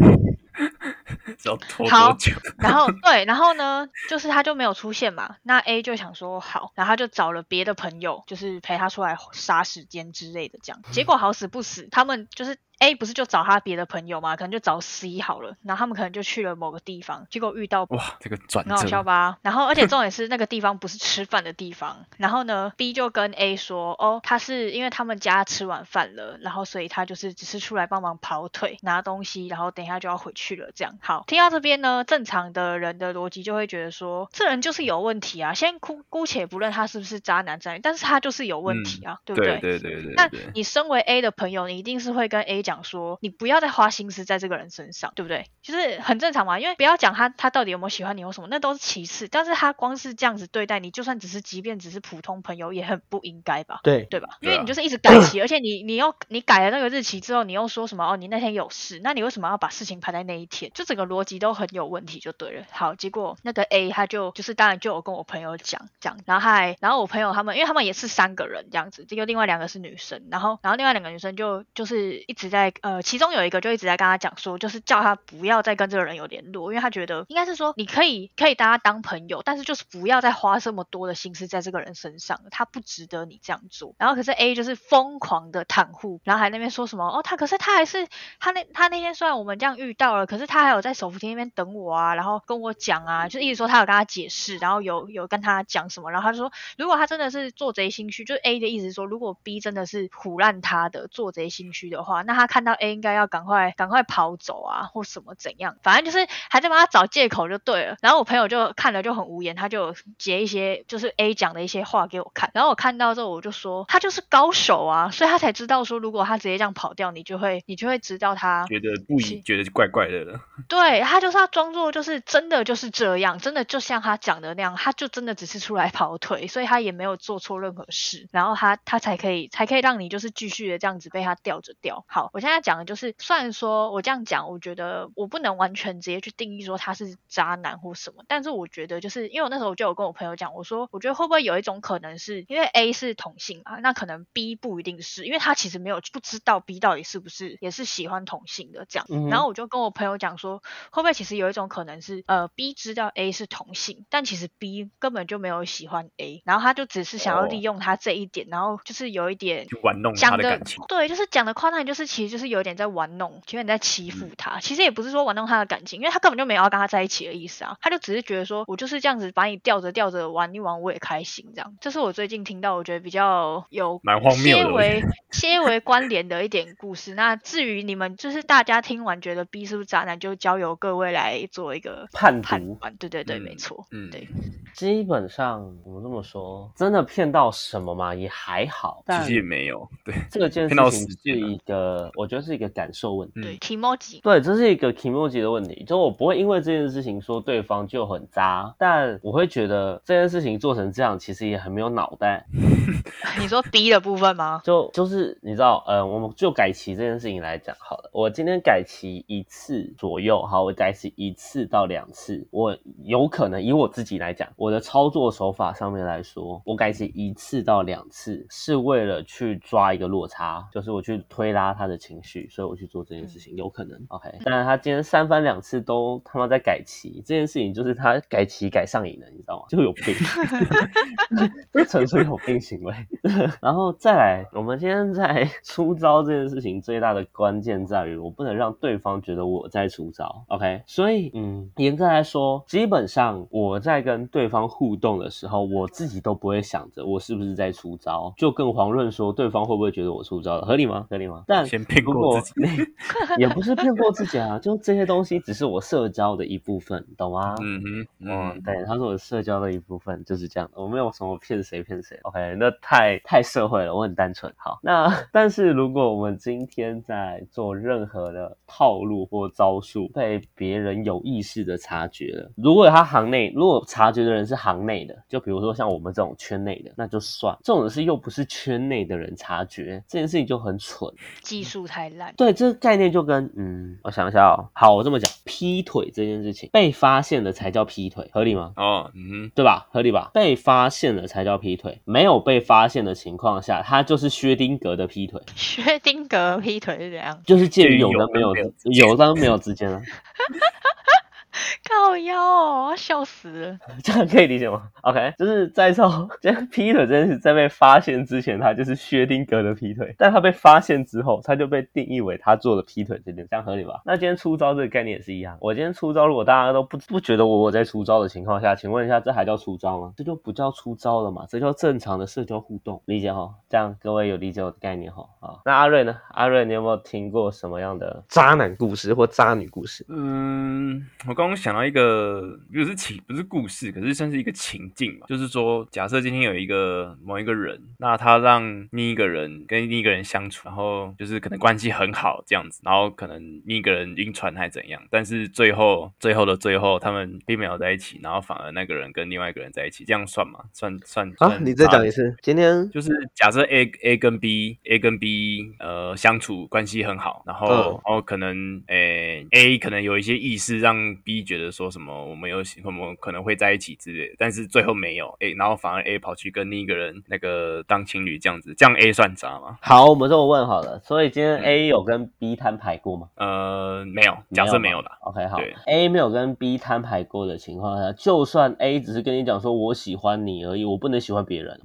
要拖好多久？[laughs] 然后对，然后呢，就是他就没有出现嘛。那 A 就想说好，然后他就找了别的朋友，就是陪他出来杀时间之类的这样。结果好死不死，他们就是 A 不是就找他别的朋友嘛，可能就找 C 好了，然后他们可能就去了某个地方，结果遇到哇，这个转很好笑，吧？然后，而且 [laughs] 重点是那个地方不是吃饭的地方。然后呢，B 就跟 A 说，哦，他是因为他们家吃完饭了，然后所以他就是只是出来帮忙跑腿拿东西，然后等一下就要回去了。这样好，听到这边呢，正常的人的逻辑就会觉得说，这人就是有问题啊。先姑姑且不论他是不是渣男渣女，但是他就是有问题啊，对不对对对对那对，你身为 A 的朋友，你一定是会跟 A 讲说，你不要再花心思在这个人身上，对不对？就是很正常嘛，因为不要讲他他到底有没有喜欢你或什么，那都是其次。但是他光是这样子对待你，就算只是即便只是普通朋友，也很不应该吧？对，对吧？因为你就是一直改期，而且你你又你改了那个日期之后，你又说什么哦，你那天有事，那你为什么要把事情排在那一天？就整个逻辑都很有问题，就对了。好，结果那个 A 他就就是当然就有跟我朋友讲讲，然后他还然后我朋友他们，因为他们也是三个人这样子，这个另外两个是女生，然后然后另外两个女生就就是一直在在呃，其中有一个就一直在跟他讲说，就是叫他不要再跟这个人有联络，因为他觉得应该是说你可以可以大家当朋友，但是就是不要再花这么多的心思在这个人身上，他不值得你这样做。然后可是 A 就是疯狂的袒护，然后还那边说什么哦，他可是他还是他那他那天虽然我们这样遇到了，可是他还有在手扶梯那边等我啊，然后跟我讲啊，就一直说他有跟他解释，然后有有跟他讲什么，然后他就说如果他真的是做贼心虚，就是 A 的意思是说，如果 B 真的是唬烂他的做贼心虚的话，那他看到 A 应该要赶快赶快跑走啊，或什么怎样，反正就是还在帮他找借口就对了。然后我朋友就看了就很无言，他就截一些就是 A 讲的一些话给我看，然后我看到之后我就说他就是高手啊，所以他才知道说如果他直接这样跑掉，你就会你就会知道他觉得不是一，觉得怪怪的了。[laughs] 对他就是要装作就是真的就是这样，真的就像他讲的那样，他就真的只是出来跑腿，所以他也没有做错任何事，然后他他才可以才可以让你就是继续的这样子被他吊着吊。好，我现在讲的就是，虽然说我这样讲，我觉得我不能完全直接去定义说他是渣男或什么，但是我觉得就是因为我那时候就有跟我朋友讲，我说我觉得会不会有一种可能是因为 A 是同性啊，那可能 B 不一定是，因为他其实没有不知道 B 到底是不是也是喜欢同性的这样，嗯然后我就跟我朋友讲说，会不会其实有一种可能是，呃，B 知道 A 是同性，但其实 B 根本就没有喜欢 A，然后他就只是想要哦。利用他这一点，然后就是有一点玩弄他讲的的感情，对，就是讲的夸张，就是其实就是有点在玩弄，其实你在欺负嗯他。其实也不是说玩弄他的感情，因为他根本就没有要跟他在一起的意思啊，他就只是觉得说我就是这样子把你吊着吊着玩一玩，我也开心这样。这是我最近听到我觉得比较有蛮荒谬的些微些微关联的一点故事。那至于你们就是大家听完觉得 B 是不是渣男，就交由各位来做一个判读。判断。对对对，嗯没错，嗯对。基本上我这么说，真的骗到什么嘛也还好，其但实也没有。对，这个件骗到事情是时间了一个，我觉得是一个感受问题。对嗯 t i m o j i 对，这是一个 emoji 的问题，就我不会因为这件事情说对方就很渣，但我会觉得这件事情做成这样，其实也很没有脑袋。[laughs] 你说低的部分吗？就就是你知道，呃，我们就改期这件事情来讲好了。我今天改期一次左右，好，我改期一次到两次，我有可能以我自己来讲，我的操作手法上面来说，我改期一次到两次是为了去抓一个落差，就是我去推拉它的情绪，所以我去做这件事情，有可能 OK。但是他今天三番两次都他妈在改棋，这件事情就是他改棋改上瘾了，你知道吗？就有病，[laughs] 这纯粹有病行为。[laughs] 然后再来，我们今天在出招这件事情最大的关键在于，我不能让对方觉得我在出招，OK？所以，嗯，严格来说，基本上我在跟对方互动的时候，我自己都不会想着我是不是在出招，就更遑论说对方会不会觉得我出招了，合理吗？合理吗？但先骗过自己 [laughs] 也不是骗过自己啊，就这些东西只是我社交的一部分，懂吗？嗯哼，嗯，嗯，对，他是我社交的一部分，就是这样。我没有什么骗谁骗谁，OK，那太太社会了，我很单纯。好，那 [laughs] 但是如果我们今天在做任何的套路或招数，被别人有意识的察觉了，如果他行内，如果察觉的人是行内的，就比如说像我们这种圈内的，那就算。这种是又不是圈内的人察觉，这件事情就很蠢。技术术太烂。对，这个概念就跟嗯，我想一下哦，好，我这么讲，劈腿这件事情被发现了才叫劈腿，合理吗？哦，嗯对吧？合理吧？被发现了才叫劈腿，没有被发现的情况下，他就是薛丁格的劈腿，薛丁格劈腿是怎样？就是介于有介于有跟没有有之有跟没有之间啊，[laughs] [laughs] 靠腰哦，我笑死了。[laughs] 这样可以理解吗？OK，就是在说，[laughs] 这劈腿这件事在被发现之前，他就是薛丁格的劈腿，但他被发现之后，他就被定义为他做了劈腿这件，这样合理吧？那今天出招这个概念也是一样，我今天出招，如果大家都不不觉得我我在出招的情况下，请问一下，这还叫出招吗？这就不叫出招了嘛，这叫正常的社交互动，理解哈？这样各位有理解我的概念哈？啊，那阿瑞呢？阿瑞，你有没有听过什么样的？渣男故事或渣女故事。嗯，我刚刚想到一个，不是情，不是故事，可是算是一个情境嘛。就是说，假设今天有一个某一个人，那他让另一个人跟另一个人相处，然后就是可能关系很好这样子，然后可能另一个人晕船还怎样，但是最后最后的最后，他们并没有在一起，然后反而那个人跟另外一个人在一起，这样算吗？算算啊，你再讲一次。今天就是假设 A A 跟 B A 跟 B 呃相处关系很好，然后、嗯然后可能诶、A 可能有一些意识让 B 觉得说什么我们有我们可能会在一起之类的，但是最后没有 A，然后反而 A 跑去跟另一个人那个当情侣这样子，这样 A 算渣吗？好，我们这么问好了，所以今天嗯 A 有跟 B 摊牌过吗？呃，没有，假设没有的。OK，好，A 没有跟 B 摊牌过的情况下，就算 A 只是跟你讲说我喜欢你而已，我不能喜欢别人。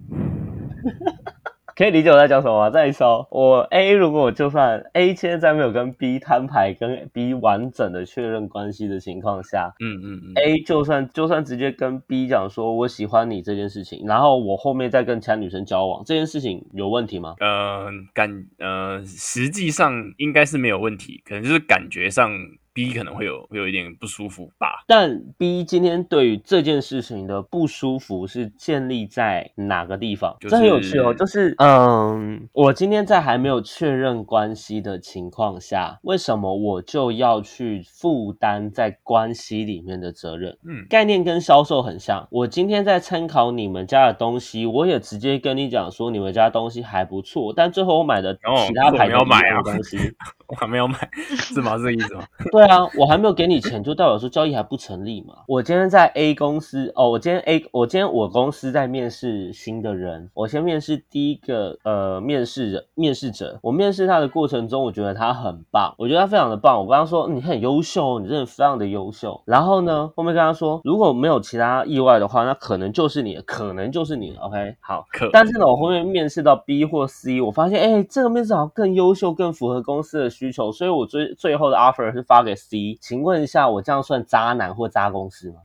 [laughs] 可以理解我在讲什么吗？再一说，我 A 如果我就算 A 现在没有跟 B 摊牌，跟 B 完整的确认关系的情况下嗯嗯嗯，，A 就算就算直接跟 B 讲说我喜欢你这件事情，然后我后面再跟其他女生交往，这件事情有问题吗？呃感呃实际上应该是没有问题，可能就是感觉上 B 可能会有会有一点不舒服吧。但 B 今天对于这件事情的不舒服是建立在哪个地方？就是这很有趣哦，就是嗯，我今天在还没有确认关系的情况下，为什么我就要去负担在关系里面的责任？嗯概念跟销售很像。我今天在参考你们家的东西，我也直接跟你讲说你们家东西还不错，但最后我买的哦其他牌子我没有买啊东西，[laughs] 我还没有买，是吗？这个意思吗？[laughs] 对啊，我还没有给你钱，就代表说交易还不成立嘛。我今天在 A 公司哦，我今天 A，我今天我公司在面试新的人，我先面试第一个呃面试人面试者，我面试他的过程中，我觉得他很棒，我觉得他非常的棒。我跟他说你很优秀，你真的非常的优秀。然后呢，后面跟他说，如果没有其他意外的话，那可能就是你，可能就是你。OK，好。可但是呢，我后面面试到 B 或 C，我发现，哎，这个面试好像更优秀，更符合公司的需求，所以我最最后的 offer 是发给 C。请问一下，我这样算渣男或渣公司吗？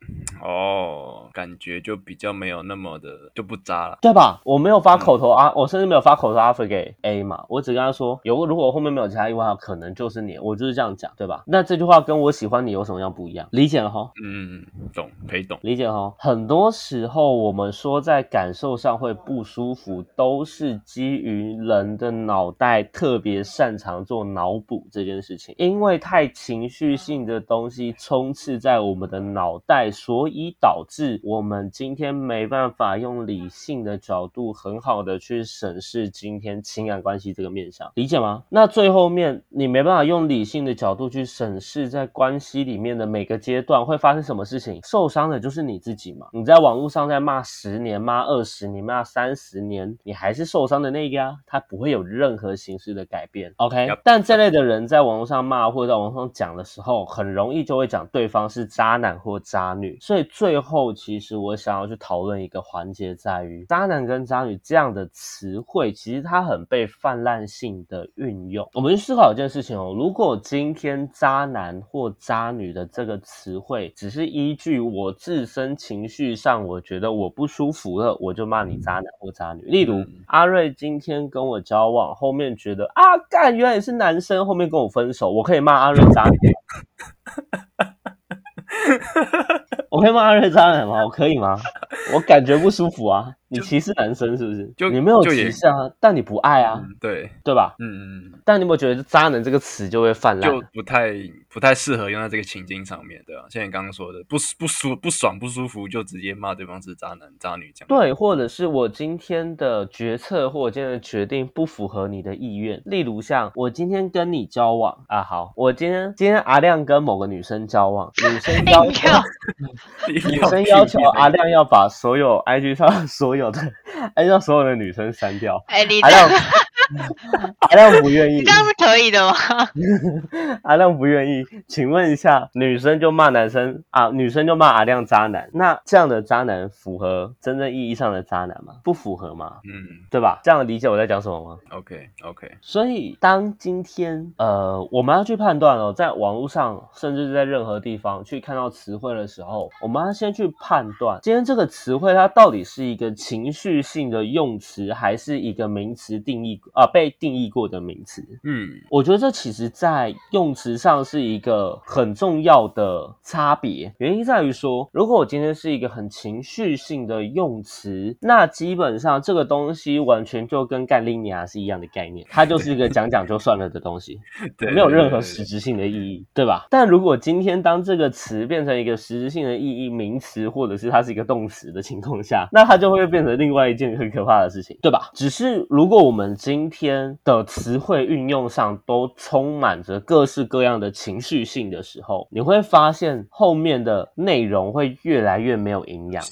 哦，感觉就比较没有那么的就不渣了。对吧？我没有发口头啊，我甚至没有发口头 offer 给 A 嘛，我只跟他说，有如果后面没有其他意外话，可能就是你，我就是这样讲，对吧？那这句话跟我喜欢你有什么样不一样？理解了哈。嗯，懂，可以懂。理解哈，很多时候我们说在感受上会不舒服，都是基于人的脑袋特别擅长做脑补这件事情，因为太情绪性的东西充斥在我们的脑袋，所以导致我们今天没办法用理性的角度很好的去审视今天情感关系这个面向，理解吗？那最后面你没办法用理性的角度去审视在关系里面的每个阶段会发生什么事情，受伤的就是你自己嘛。你在网络上在骂十年、骂二十年、骂三十年，你还是受伤的那个啊，他不会有任何形式的改变。OK，但这类的人在网络上骂或者在网络上讲的时候，很容易就会讲对方是渣男或渣女。所以最后，其实我想要去讨论一个环节，在于渣男跟渣女这样的词汇，其实它很被泛滥性的运用。我们去思考一件事情哦，如果今天渣男或渣女的这个词汇，只是依据我自身情绪上，我觉得我不舒服了，我就骂你渣男或渣女。例如嗯阿瑞今天跟我交往，后面觉得啊干，原来你是男生，后面跟我分手，我可以骂阿瑞渣女吗。我可以骂二月渣男吗？我可以吗？我感觉不舒服啊。[laughs] 你你歧视男生是不是？就你没有歧视啊，但你不爱啊，嗯，对，对吧？嗯嗯嗯，但你有没有觉得“渣男”这个词就会泛滥就？不太不太适合用在这个情境上面，对啊，像你刚刚说的，不不舒不爽不舒服，就直接骂对方是渣男渣女这样。对，或者是我今天的决策或我今天的决定不符合你的意愿，例如像我今天跟你交往啊，好，我今天今天阿亮跟某个女生交往，女生 [laughs] 要求 [laughs] 女生要求阿亮要把所有 IG 上 [laughs] 所有的 IG 上所有的女生删掉，哎、你阿这样亮 [laughs] [laughs] 阿亮不愿意你这，样是可以的吗？[laughs] 阿亮不愿意，请问一下，女生就骂男生啊，女生就骂阿亮渣男，那这样的渣男符合真正意义上的渣男吗？不符合吗？嗯对吧？这样理解我在讲什么吗？，OK OK，所以，当今天呃，我们要去判断哦，在网络上，甚至是在任何地方去看到词汇的时候，我们要先去判断，今天这个词汇它到底是一个情绪性的用词，还是一个名词定义啊、被定义过的名词。嗯我觉得这其实在用词上是一个很重要的差别，原因在于说，如果我今天是一个很情绪性的用词，那基本上这个东西完全就跟干利尼亚是一样的概念，它就 [laughs] 是一个讲讲就算了的东西。对，没有任何实质性的意义，对吧？但如果今天当这个词变成一个实质性的意义名词，或者是它是一个动词的情况下，那它就会变成另外一件很可怕的事情，对吧？只是如果我们今天的词汇运用上都充满着各式各样的情绪性的时候，你会发现后面的内容会越来越没有营养。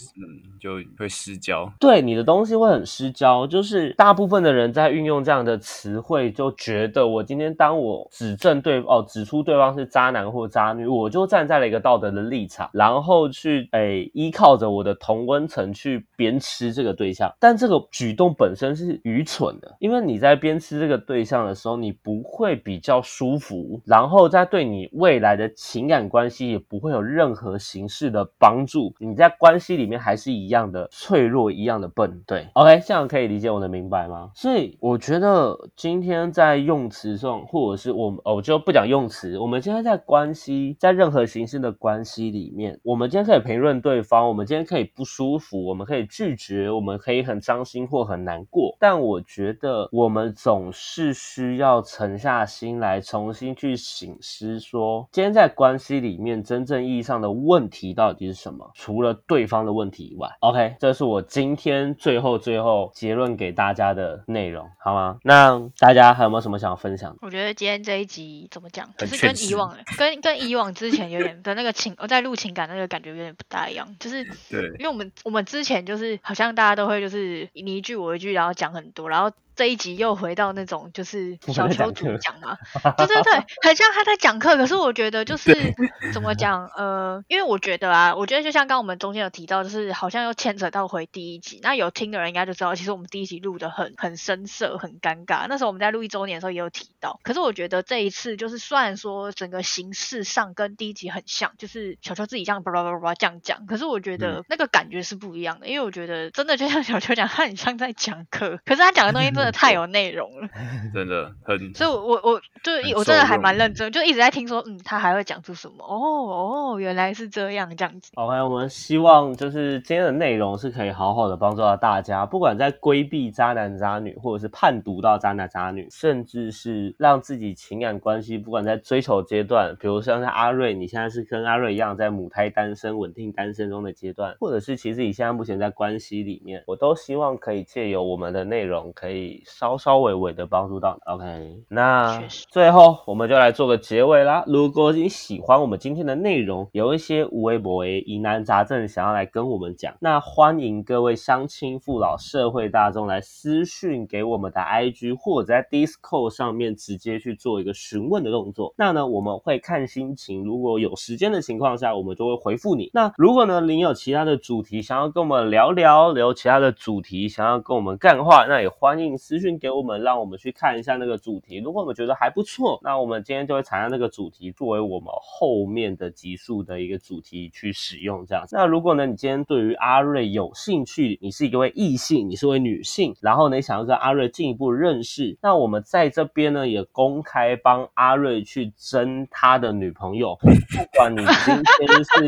就会失焦。对你的东西会很失焦，就是大部分的人在运用这样的词汇，就觉得我今天当我指正对哦，指出对方是渣男或渣女，我就站在了一个道德的立场，然后去诶依靠着我的同温层去鞭笞这个对象，但这个举动本身是愚蠢的，因为你在鞭笞这个对象的时候，你不会比较舒服，然后在对你未来的情感关系也不会有任何形式的帮助，你在关系里面还是一样一样的脆弱，一样的笨。对，OK，这样可以理解我的明白吗？所以我觉得今天在用词上，或者是我们哦，我就不讲用词，我们今天在关系，在任何形式的关系里面，我们今天可以评论对方，我们今天可以不舒服，我们可以拒绝，我们可以很伤心或很难过，但我觉得我们总是需要沉下心来，重新去醒思说，今天在关系里面真正意义上的问题到底是什么？除了对方的问题以外，OK，这是我今天最后最后结论给大家的内容，好吗？那大家还有没有什么想要分享？我觉得今天这一集怎么讲，就是跟以往跟跟以往之前有点的那个情，我在录情感那个感觉有点不大一样，就是对，因为我们我们之前就是好像大家都会就是你一句我一句，然后讲很多，然后这一集又回到那种就是小球主讲嘛，对对对，很像他在讲课。可是我觉得就是怎么讲，呃，因为我觉得啊，我觉得就像刚刚我们中间有提到，就是好像又牵扯到回第一集。那有听的人应该就知道，其实我们第一集录的很很生涩，很尴尬。那时候我们在录一周年的时候也有提到。可是我觉得这一次就是虽然说整个形式上跟第一集很像，就是小球自己这样叭叭叭叭这样讲，可是我觉得那个感觉是不一样的，因为我觉得真的就像小球讲，他很像在讲课，可是他讲的东西真的太有内容了。[laughs] 真的很所以我，我我就是我真的还蛮认真，就一直在听说，嗯，他还会讲出什么？哦哦，原来是这样，这样子。OK，我们希望就是今天的内容是可以好好的帮助到大家，不管在规避渣男渣女，或者是判读到渣男渣女，甚至是让自己情感关系，不管在追求阶段，比如像是阿瑞，你现在是跟阿瑞一样在母胎单身、稳定单身中的阶段，或者是其实你现在目前在关系里面，我都希望可以借由我们的内容，可以稍稍微微的帮助到你。OK，那最后我们就来做个结尾啦。如果你喜欢我们今天的内容，有一些无微不微疑难杂症想要来跟我们讲，那欢迎各位乡亲父老社会大众来私讯给我们的 IG 或者在 Discord 上面直接去做一个询问的动作。那呢，我们会看心情，如果有时间的情况下，我们就会回复你。那如果呢，您有其他的主题想要跟我们聊聊，有其他的主题想要跟我们干话，那也欢迎私讯给我们，让我们去看一下那个主题。如果我们觉得还不错，那我们今天就会采用那个主题作为我们后面的集数的一个主题去使用。这样子。那如果呢，你今天对于阿瑞有兴趣，你是一位异性，你是位女性，然后呢，你想要跟阿瑞进一步认识，那我们在这边呢也公开帮阿瑞去争他的女朋友，不管你今天是。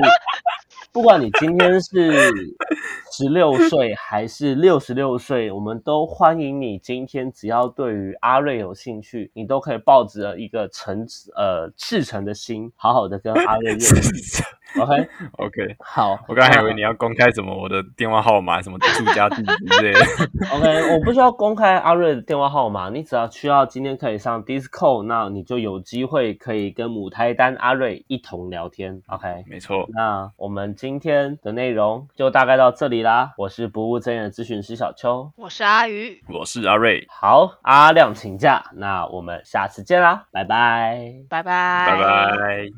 不管你今天是十六岁还是六十六岁，我们都欢迎你。今天只要对于阿瑞有兴趣，你都可以抱着一个诚呃赤诚的心，好好的跟阿瑞认识。OK OK，好，我刚才以为你要公开什么我的电话号码、什么住家地址之类的。OK，我不需要公开阿瑞的电话号码，你只要需要今天可以上 Discord，那你就有机会可以跟母胎单阿瑞一同聊天。OK，没错，那我们今天的内容就大概到这里啦。我是不务正业的咨询师小邱，我是阿鱼，我是阿瑞，好，阿亮请假，那我们下次见啦，拜拜。拜拜，拜拜。